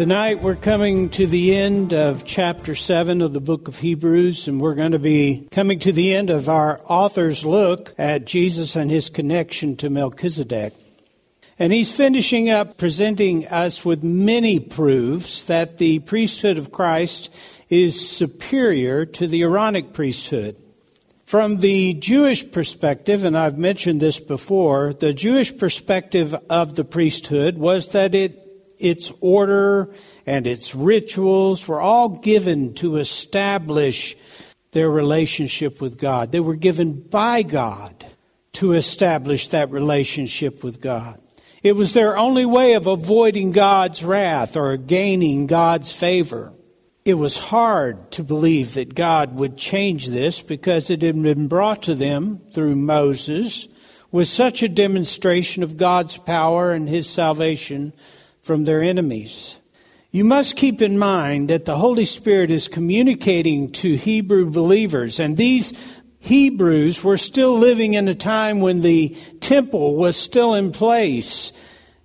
Tonight we're coming to the end of chapter 7 of the book of Hebrews, and we're going to be coming to the end of our author's look at Jesus and his connection to Melchizedek. And he's finishing up presenting us with many proofs that the priesthood of Christ is superior to the Aaronic priesthood. From the Jewish perspective, and I've mentioned this before, the Jewish perspective of the priesthood was that it its order and its rituals were all given to establish their relationship with God. They were given by God to establish that relationship with God. It was their only way of avoiding God's wrath or gaining God's favor. It was hard to believe that God would change this because it had been brought to them through Moses with such a demonstration of God's power and his salvation from their enemies. You must keep in mind that the Holy Spirit is communicating to Hebrew believers, and these Hebrews were still living in a time when the temple was still in place.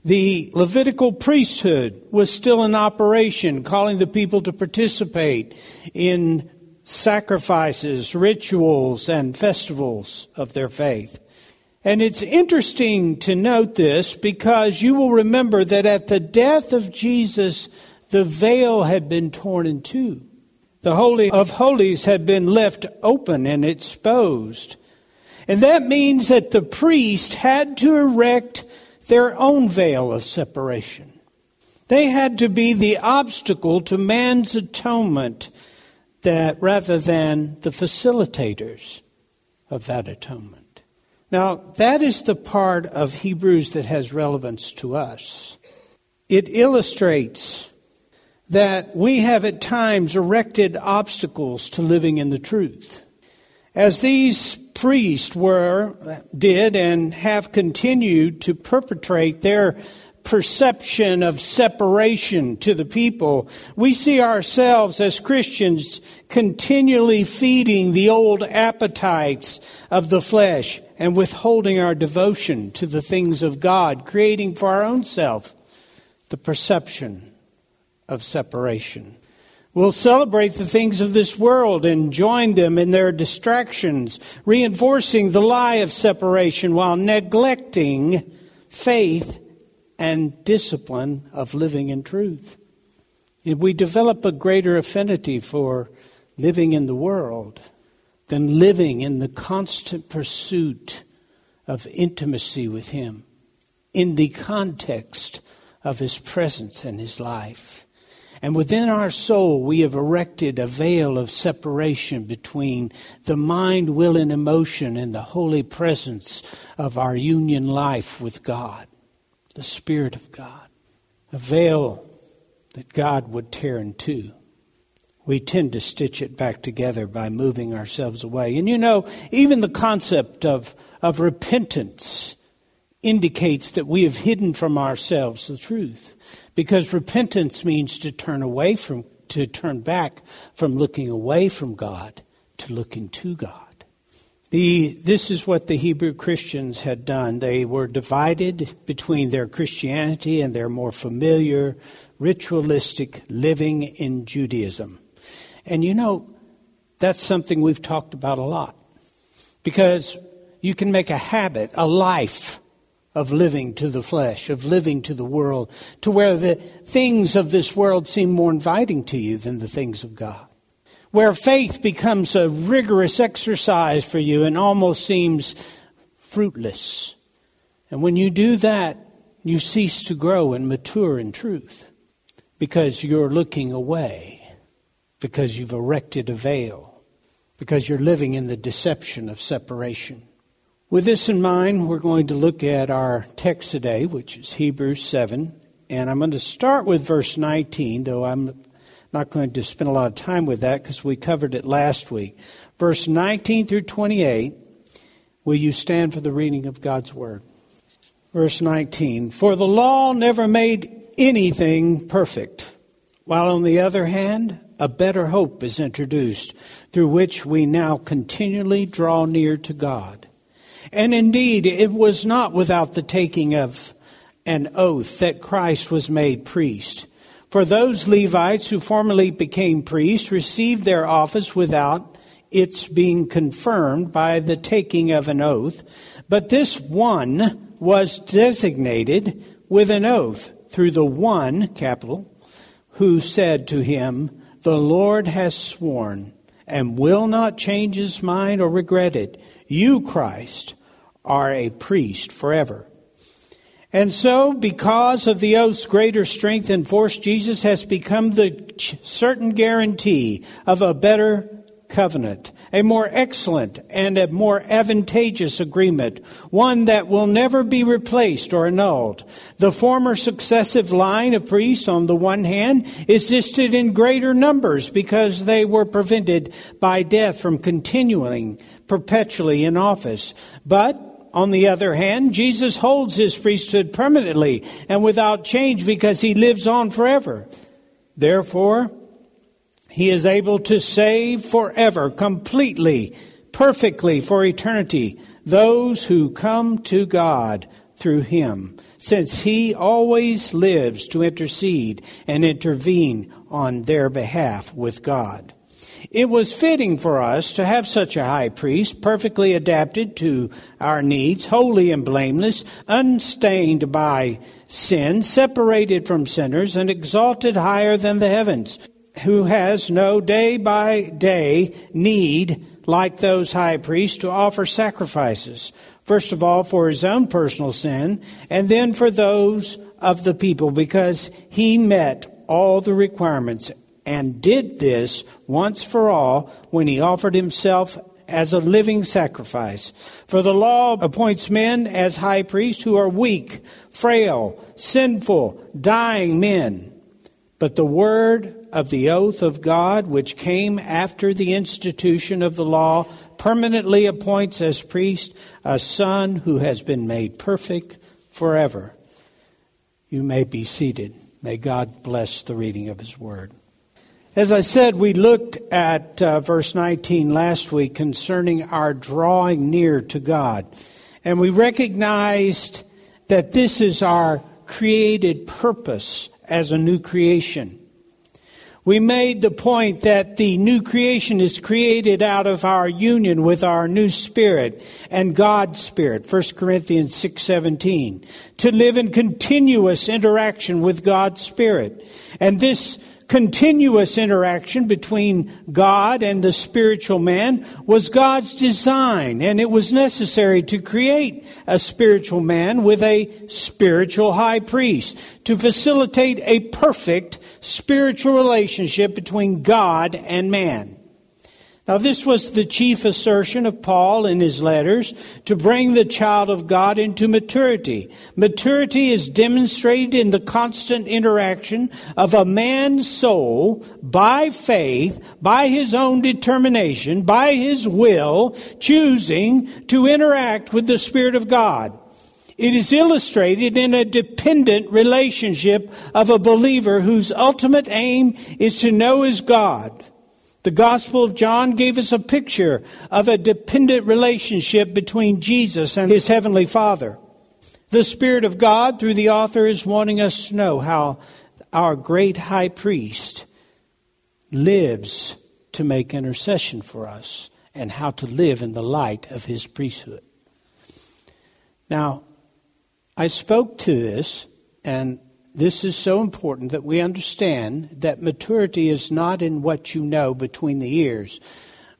The Levitical priesthood was still in operation, calling the people to participate in sacrifices, rituals, and festivals of their faith. And it's interesting to note this because you will remember that at the death of Jesus, the veil had been torn in two. The Holy of Holies had been left open and exposed. And that means that the priest had to erect their own veil of separation. They had to be the obstacle to man's atonement that rather than the facilitators of that atonement. Now, that is the part of Hebrews that has relevance to us. It illustrates that we have at times erected obstacles to living in the truth. As these priests were, did, and have continued to perpetrate their perception of separation to the people, we see ourselves as Christians continually feeding the old appetites of the flesh and withholding our devotion to the things of God, creating for our own self the perception of separation. We'll celebrate the things of this world and join them in their distractions, reinforcing the lie of separation while neglecting faith and discipline of living in truth. If we develop a greater affinity for living in the world, than living in the constant pursuit of intimacy with Him in the context of His presence and His life. And within our soul, we have erected a veil of separation between the mind, will, and emotion and the holy presence of our union life with God, the Spirit of God. A veil that God would tear in two we tend to stitch it back together by moving ourselves away. And you know, even the concept of, of repentance indicates that we have hidden from ourselves the truth. Because repentance means to turn away from, to turn back from looking away from God to looking to God. The, this is what the Hebrew Christians had done. They were divided between their Christianity and their more familiar, ritualistic living in Judaism. And you know, that's something we've talked about a lot. Because you can make a habit, a life of living to the flesh, of living to the world, to where the things of this world seem more inviting to you than the things of God where faith becomes a rigorous exercise for you and almost seems fruitless. And when you do that, you cease to grow and mature in truth because you're looking away, because you've erected a veil, because you're living in the deception of separation. With this in mind, we're going to look at our text today, which is Hebrews 7. And I'm going to start with verse 19, though I'm not going to spend a lot of time with that because we covered it last week. Verse 19 through 28. Will you stand for the reading of God's word? Verse 19 For the law never made anything perfect, while on the other hand, a better hope is introduced through which we now continually draw near to God. And indeed, it was not without the taking of an oath that Christ was made priest. For those Levites who formerly became priests received their office without its being confirmed by the taking of an oath. But this one was designated with an oath through the one, capital, who said to him, The Lord has sworn and will not change his mind or regret it. You, Christ, are a priest forever. And so, because of the oath's greater strength and force, Jesus has become the certain guarantee of a better covenant, a more excellent and a more advantageous agreement, one that will never be replaced or annulled. The former successive line of priests, on the one hand, existed in greater numbers because they were prevented by death from continuing perpetually in office. But on the other hand, Jesus holds his priesthood permanently and without change because he lives on forever. Therefore, he is able to save forever, completely, perfectly, for eternity, those who come to God through him, since he always lives to intercede and intervene on their behalf with God. It was fitting for us to have such a high priest, perfectly adapted to our needs, holy and blameless, unstained by sin, separated from sinners, and exalted higher than the heavens, who has no day by day need, like those high priests, to offer sacrifices. First of all, for his own personal sin, and then for those of the people, because he met all the requirements and did this once for all when he offered himself as a living sacrifice. For the law appoints men as high priests who are weak, frail, sinful, dying men. But the word of the oath of God, which came after the institution of the law, permanently appoints as priest a son who has been made perfect forever. You may be seated. May God bless the reading of his word. As I said, we looked at uh, verse 19 last week concerning our drawing near to God. And we recognized that this is our created purpose as a new creation. We made the point that the new creation is created out of our union with our new spirit and God's spirit, 1 Corinthians 6:17, to live in continuous interaction with God's spirit. And this continuous interaction between God and the spiritual man was God's design, and it was necessary to create a spiritual man with a spiritual high priest to facilitate a perfect spiritual relationship between God and man. Now, this was the chief assertion of Paul in his letters to bring the child of God into maturity. Maturity is demonstrated in the constant interaction of a man's soul by faith, by his own determination, by his will, choosing to interact with the Spirit of God. It is illustrated in a dependent relationship of a believer whose ultimate aim is to know his God The Gospel of John gave us a picture of a dependent relationship between Jesus and his Heavenly Father. The Spirit of God, through the author, is wanting us to know how our great high priest lives to make intercession for us and how to live in the light of his priesthood. Now, I spoke to this, and this is so important that we understand that maturity is not in what you know between the ears,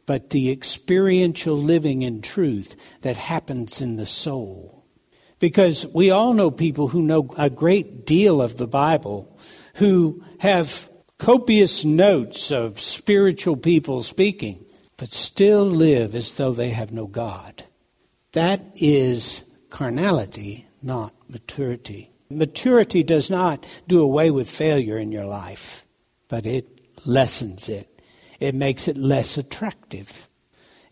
but the experiential living in truth that happens in the soul. Because we all know people who know a great deal of the Bible, who have copious notes of spiritual people speaking, but still live as though they have no God. That is carnality, not maturity. Maturity does not do away with failure in your life, but it lessens it. It makes it less attractive.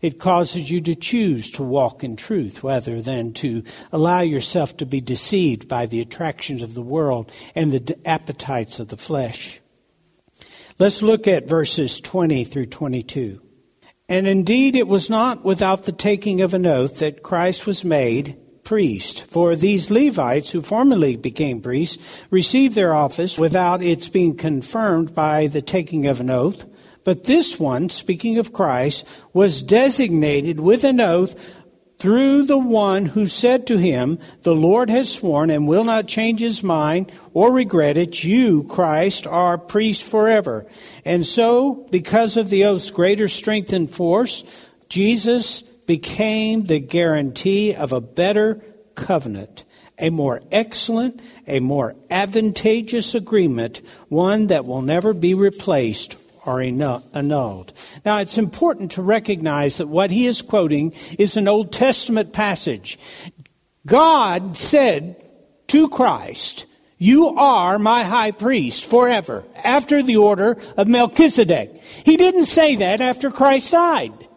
It causes you to choose to walk in truth rather than to allow yourself to be deceived by the attractions of the world and the appetites of the flesh. Let's look at verses 20 through 22. And indeed, it was not without the taking of an oath that Christ was made priest. For these Levites, who formerly became priests, received their office without its being confirmed by the taking of an oath. But this one, speaking of Christ, was designated with an oath through the one who said to him, The Lord has sworn and will not change his mind or regret it. You, Christ, are priest forever. And so, because of the oath's greater strength and force, Jesus became the guarantee of a better covenant, a more excellent, a more advantageous agreement, one that will never be replaced or annulled. Now, it's important to recognize that what he is quoting is an Old Testament passage. God said to Christ, You are my high priest forever, after the order of Melchizedek. He didn't say that after Christ died.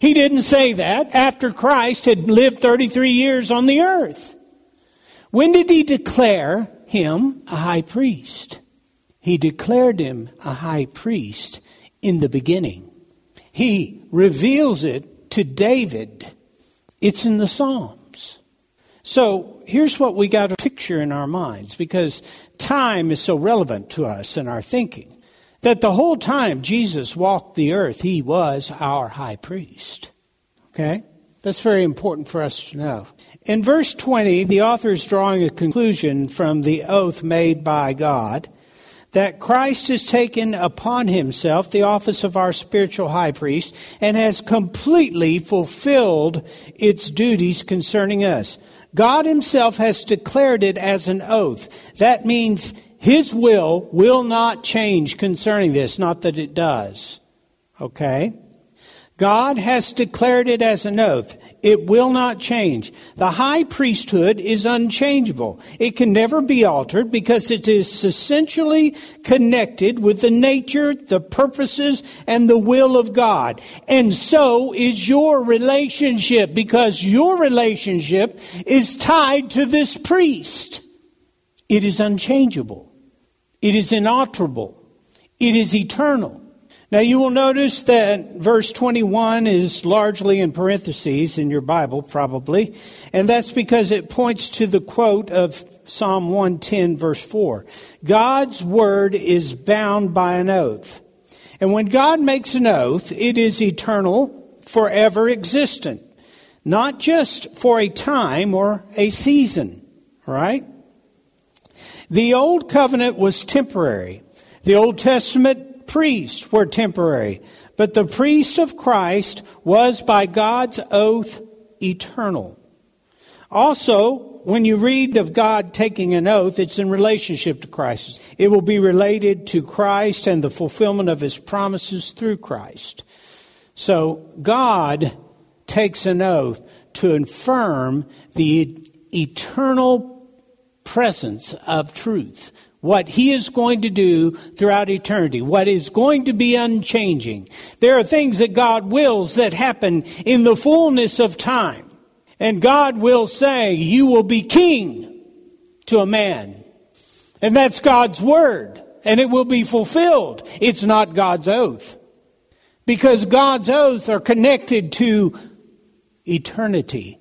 He didn't say that after Christ had lived 33 years on the earth. When did he declare him a high priest? He declared him a high priest in the beginning. He reveals it to David. It's in the Psalms. So here's what we got to picture in our minds because time is so relevant to us in our thinking that the whole time Jesus walked the earth, he was our high priest. Okay? That's very important for us to know. In verse 20, the author is drawing a conclusion from the oath made by God that Christ has taken upon himself the office of our spiritual high priest and has completely fulfilled its duties concerning us. God himself has declared it as an oath. That means his will will not change concerning this, not that it does. Okay? God has declared it as an oath. It will not change. The high priesthood is unchangeable. It can never be altered because it is essentially connected with the nature, the purposes, and the will of God. And so is your relationship because your relationship is tied to this priest. It is unchangeable. It is inalterable. It is eternal. Now you will notice that verse 21 is largely in parentheses in your Bible, probably, and that's because it points to the quote of Psalm 110 verse 4. God's word is bound by an oath. And when God makes an oath, it is eternal, forever existent. Not just for a time or a season, right? The Old Covenant was temporary. The Old Testament priests were temporary. But the priest of Christ was by God's oath eternal. Also, when you read of God taking an oath, it's in relationship to Christ. It will be related to Christ and the fulfillment of his promises through Christ. So, God takes an oath to affirm the eternal presence of truth. What he is going to do throughout eternity. What is going to be unchanging. There are things that God wills that happen in the fullness of time. And God will say, you will be king to a man. And that's God's word. And it will be fulfilled. It's not God's oath. because God's oaths are connected to eternity.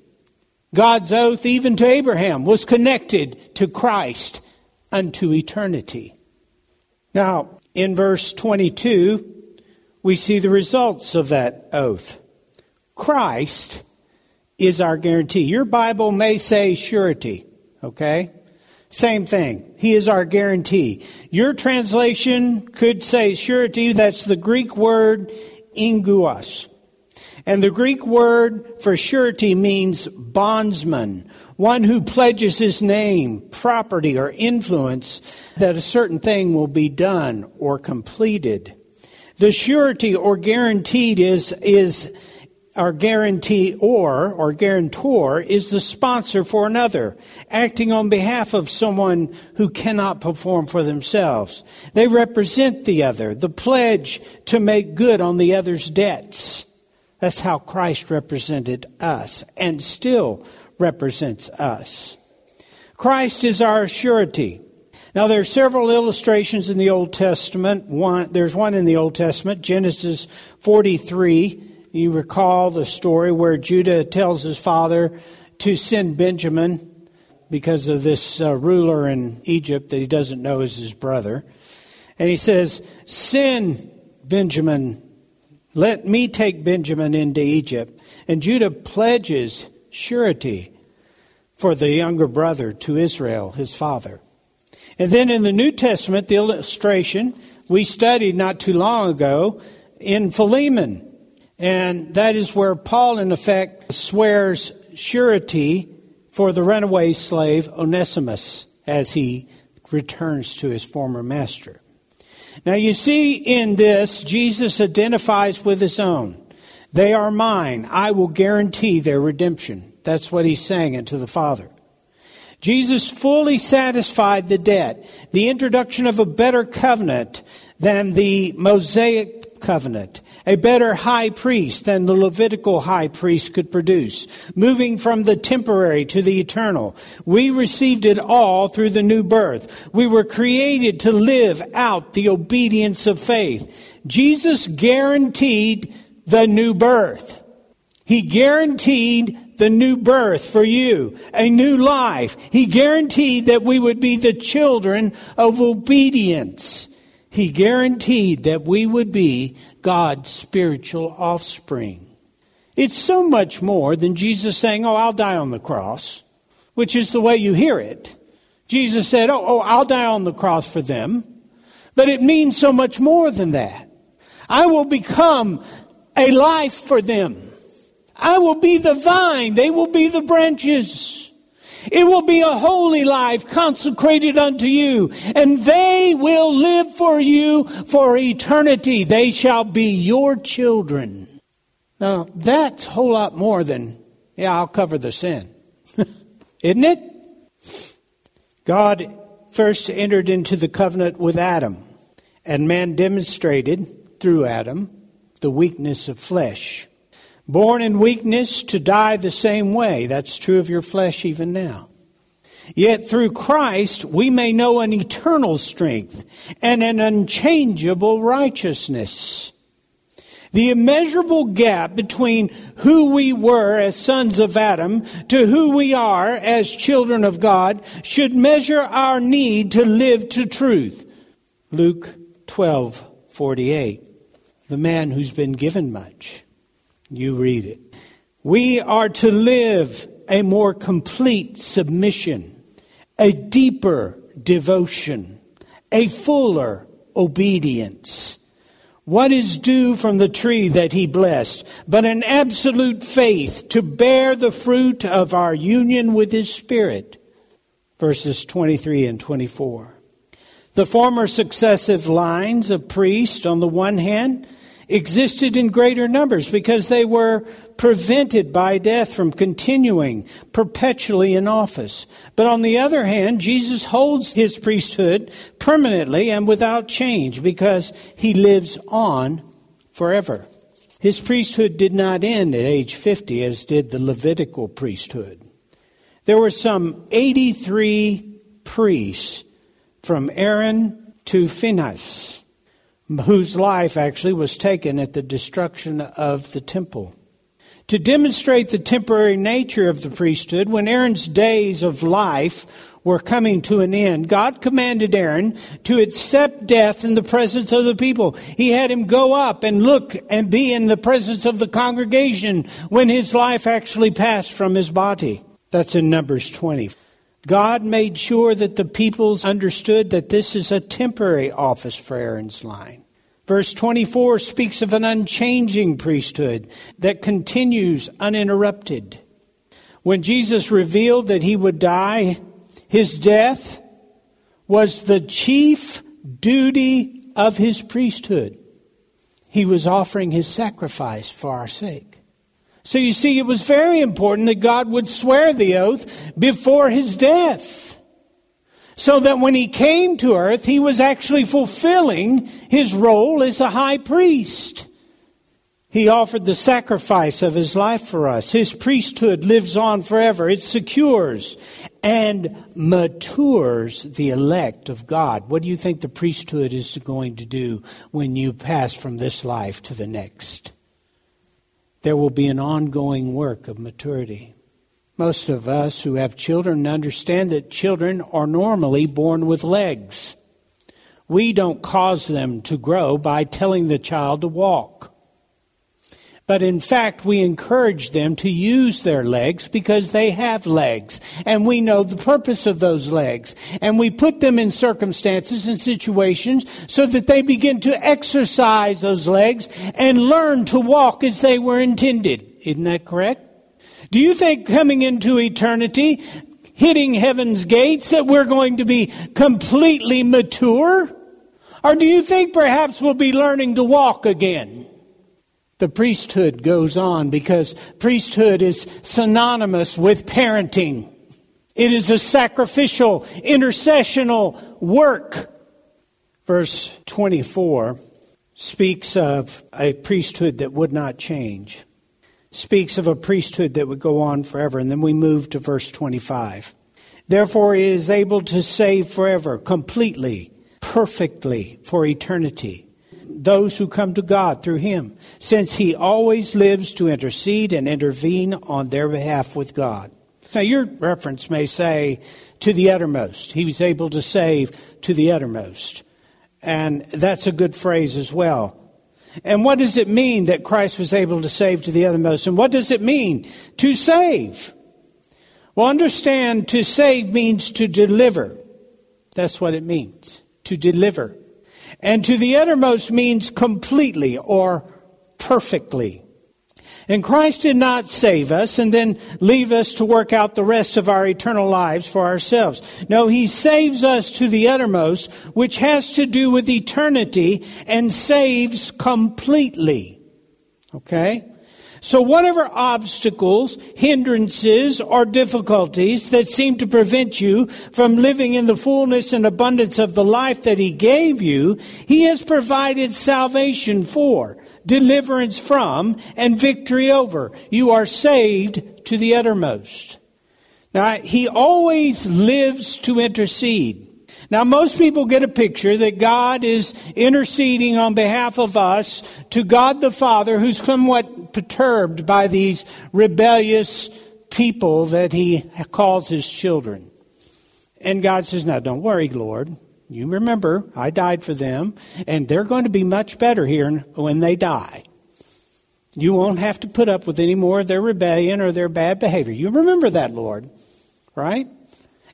God's oath, even to Abraham, was connected to Christ unto eternity. Now, in verse 22, we see the results of that oath. Christ is our guarantee. Your Bible may say surety, okay? Same thing. He is our guarantee. Your translation could say surety. That's the Greek word inguos. And the Greek word for surety means bondsman, one who pledges his name, property, or influence that a certain thing will be done or completed. The surety or guaranteed is, is our guarantee or or guarantor is the sponsor for another, acting on behalf of someone who cannot perform for themselves. They represent the other, the pledge to make good on the other's debts. That's how Christ represented us and still represents us. Christ is our surety. Now there are several illustrations in the Old Testament. One, there's one in the Old Testament, Genesis 43 you recall the story where Judah tells his father to send Benjamin because of this uh, ruler in Egypt that he doesn't know is his brother. And he says, Send Benjamin, let me take Benjamin into Egypt. And Judah pledges surety for the younger brother to Israel, his father. And then in the New Testament, the illustration we studied not too long ago in Philemon. And that is where Paul, in effect, swears surety for the runaway slave Onesimus as he returns to his former master. Now, you see in this, Jesus identifies with his own. They are mine. I will guarantee their redemption. That's what he's saying unto the Father. Jesus fully satisfied the debt, the introduction of a better covenant than the Mosaic covenant a better high priest than the Levitical high priest could produce, moving from the temporary to the eternal. We received it all through the new birth. We were created to live out the obedience of faith. Jesus guaranteed the new birth. He guaranteed the new birth for you, a new life. He guaranteed that we would be the children of obedience. He guaranteed that we would be God's spiritual offspring. It's so much more than Jesus saying, Oh, I'll die on the cross, which is the way you hear it. Jesus said, Oh, oh I'll die on the cross for them. But it means so much more than that. I will become a life for them. I will be the vine, they will be the branches. It will be a holy life consecrated unto you, and they will live for you for eternity. They shall be your children. Now, that's a whole lot more than, yeah, I'll cover the sin. Isn't it? God first entered into the covenant with Adam, and man demonstrated through Adam the weakness of flesh. Born in weakness to die the same way. That's true of your flesh even now. Yet through Christ we may know an eternal strength and an unchangeable righteousness. The immeasurable gap between who we were as sons of Adam to who we are as children of God should measure our need to live to truth. Luke 12, 48. The man who's been given much you read it. We are to live a more complete submission, a deeper devotion, a fuller obedience. What is due from the tree that he blessed, but an absolute faith to bear the fruit of our union with his Spirit? Verses 23 and 24. The former successive lines of priests, on the one hand, existed in greater numbers because they were prevented by death from continuing perpetually in office. But on the other hand, Jesus holds his priesthood permanently and without change because he lives on forever. His priesthood did not end at age 50 as did the Levitical priesthood. There were some 83 priests from Aaron to Phinehas whose life actually was taken at the destruction of the temple. To demonstrate the temporary nature of the priesthood, when Aaron's days of life were coming to an end, God commanded Aaron to accept death in the presence of the people. He had him go up and look and be in the presence of the congregation when his life actually passed from his body. That's in Numbers 20. God made sure that the peoples understood that this is a temporary office for Aaron's line. Verse 24 speaks of an unchanging priesthood that continues uninterrupted. When Jesus revealed that he would die, his death was the chief duty of his priesthood. He was offering his sacrifice for our sake. So you see, it was very important that God would swear the oath before his death. So that when he came to earth, he was actually fulfilling his role as a high priest. He offered the sacrifice of his life for us. His priesthood lives on forever. It secures and matures the elect of God. What do you think the priesthood is going to do when you pass from this life to the next? There will be an ongoing work of maturity. Most of us who have children understand that children are normally born with legs. We don't cause them to grow by telling the child to walk. But in fact, we encourage them to use their legs because they have legs. And we know the purpose of those legs. And we put them in circumstances and situations so that they begin to exercise those legs and learn to walk as they were intended. Isn't that correct? Do you think coming into eternity, hitting heaven's gates, that we're going to be completely mature? Or do you think perhaps we'll be learning to walk again? The priesthood goes on because priesthood is synonymous with parenting. It is a sacrificial, intercessional work. Verse 24 speaks of a priesthood that would not change, speaks of a priesthood that would go on forever. And then we move to verse 25. Therefore, he is able to save forever, completely, perfectly, for eternity those who come to God through him, since he always lives to intercede and intervene on their behalf with God. Now, your reference may say to the uttermost. He was able to save to the uttermost. And that's a good phrase as well. And what does it mean that Christ was able to save to the uttermost? And what does it mean to save? Well, understand to save means to deliver. That's what it means. To deliver. And to the uttermost means completely or perfectly. And Christ did not save us and then leave us to work out the rest of our eternal lives for ourselves. No, He saves us to the uttermost, which has to do with eternity and saves completely. Okay? So, whatever obstacles, hindrances, or difficulties that seem to prevent you from living in the fullness and abundance of the life that He gave you, He has provided salvation for, deliverance from, and victory over. You are saved to the uttermost. Now, He always lives to intercede. Now, most people get a picture that God is interceding on behalf of us to God the Father, who's somewhat perturbed by these rebellious people that he calls his children. And God says, Now, don't worry, Lord. You remember, I died for them, and they're going to be much better here when they die. You won't have to put up with any more of their rebellion or their bad behavior. You remember that, Lord, right?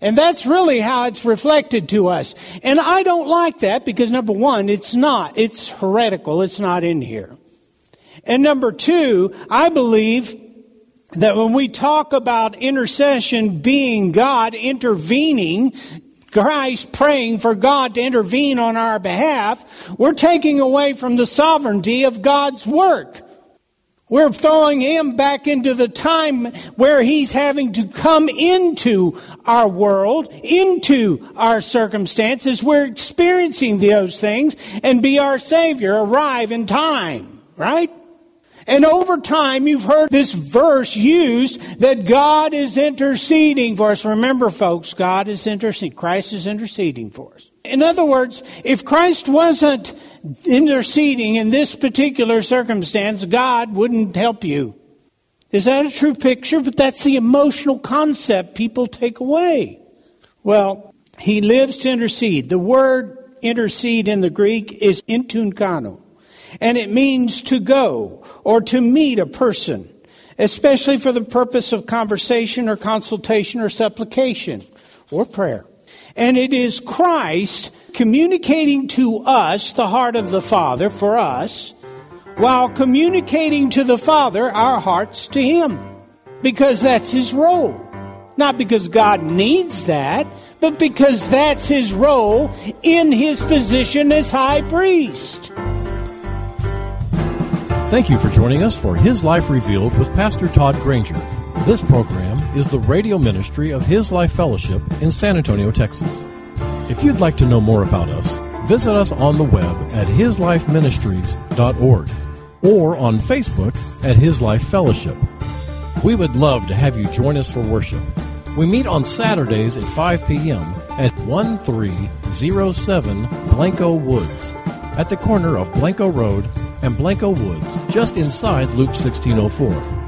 And that's really how it's reflected to us. And I don't like that because number one, it's not. It's heretical. It's not in here. And number two, I believe that when we talk about intercession being God intervening, Christ praying for God to intervene on our behalf, we're taking away from the sovereignty of God's work. We're throwing him back into the time where he's having to come into our world, into our circumstances. We're experiencing those things and be our Savior, arrive in time, right? And over time, you've heard this verse used that God is interceding for us. Remember, folks, God is interceding. Christ is interceding for us. In other words, if Christ wasn't interceding in this particular circumstance, God wouldn't help you. Is that a true picture? But that's the emotional concept people take away. Well, he lives to intercede. The word intercede in the Greek is entunkano, and it means to go or to meet a person, especially for the purpose of conversation or consultation or supplication or prayer. And it is Christ communicating to us the heart of the Father for us, while communicating to the Father our hearts to Him. Because that's His role. Not because God needs that, but because that's His role in His position as High Priest. Thank you for joining us for His Life Revealed with Pastor Todd Granger. This program is the radio ministry of His Life Fellowship in San Antonio, Texas. If you'd like to know more about us, visit us on the web at hislifeministries.org or on Facebook at His Life Fellowship. We would love to have you join us for worship. We meet on Saturdays at 5 p.m. at 1307 Blanco Woods, at the corner of Blanco Road and Blanco Woods, just inside Loop 1604.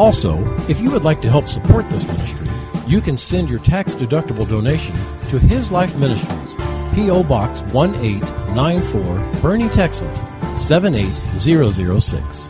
Also, if you would like to help support this ministry, you can send your tax deductible donation to His Life Ministries, P.O. Box 1894, Boerne, Texas 78006.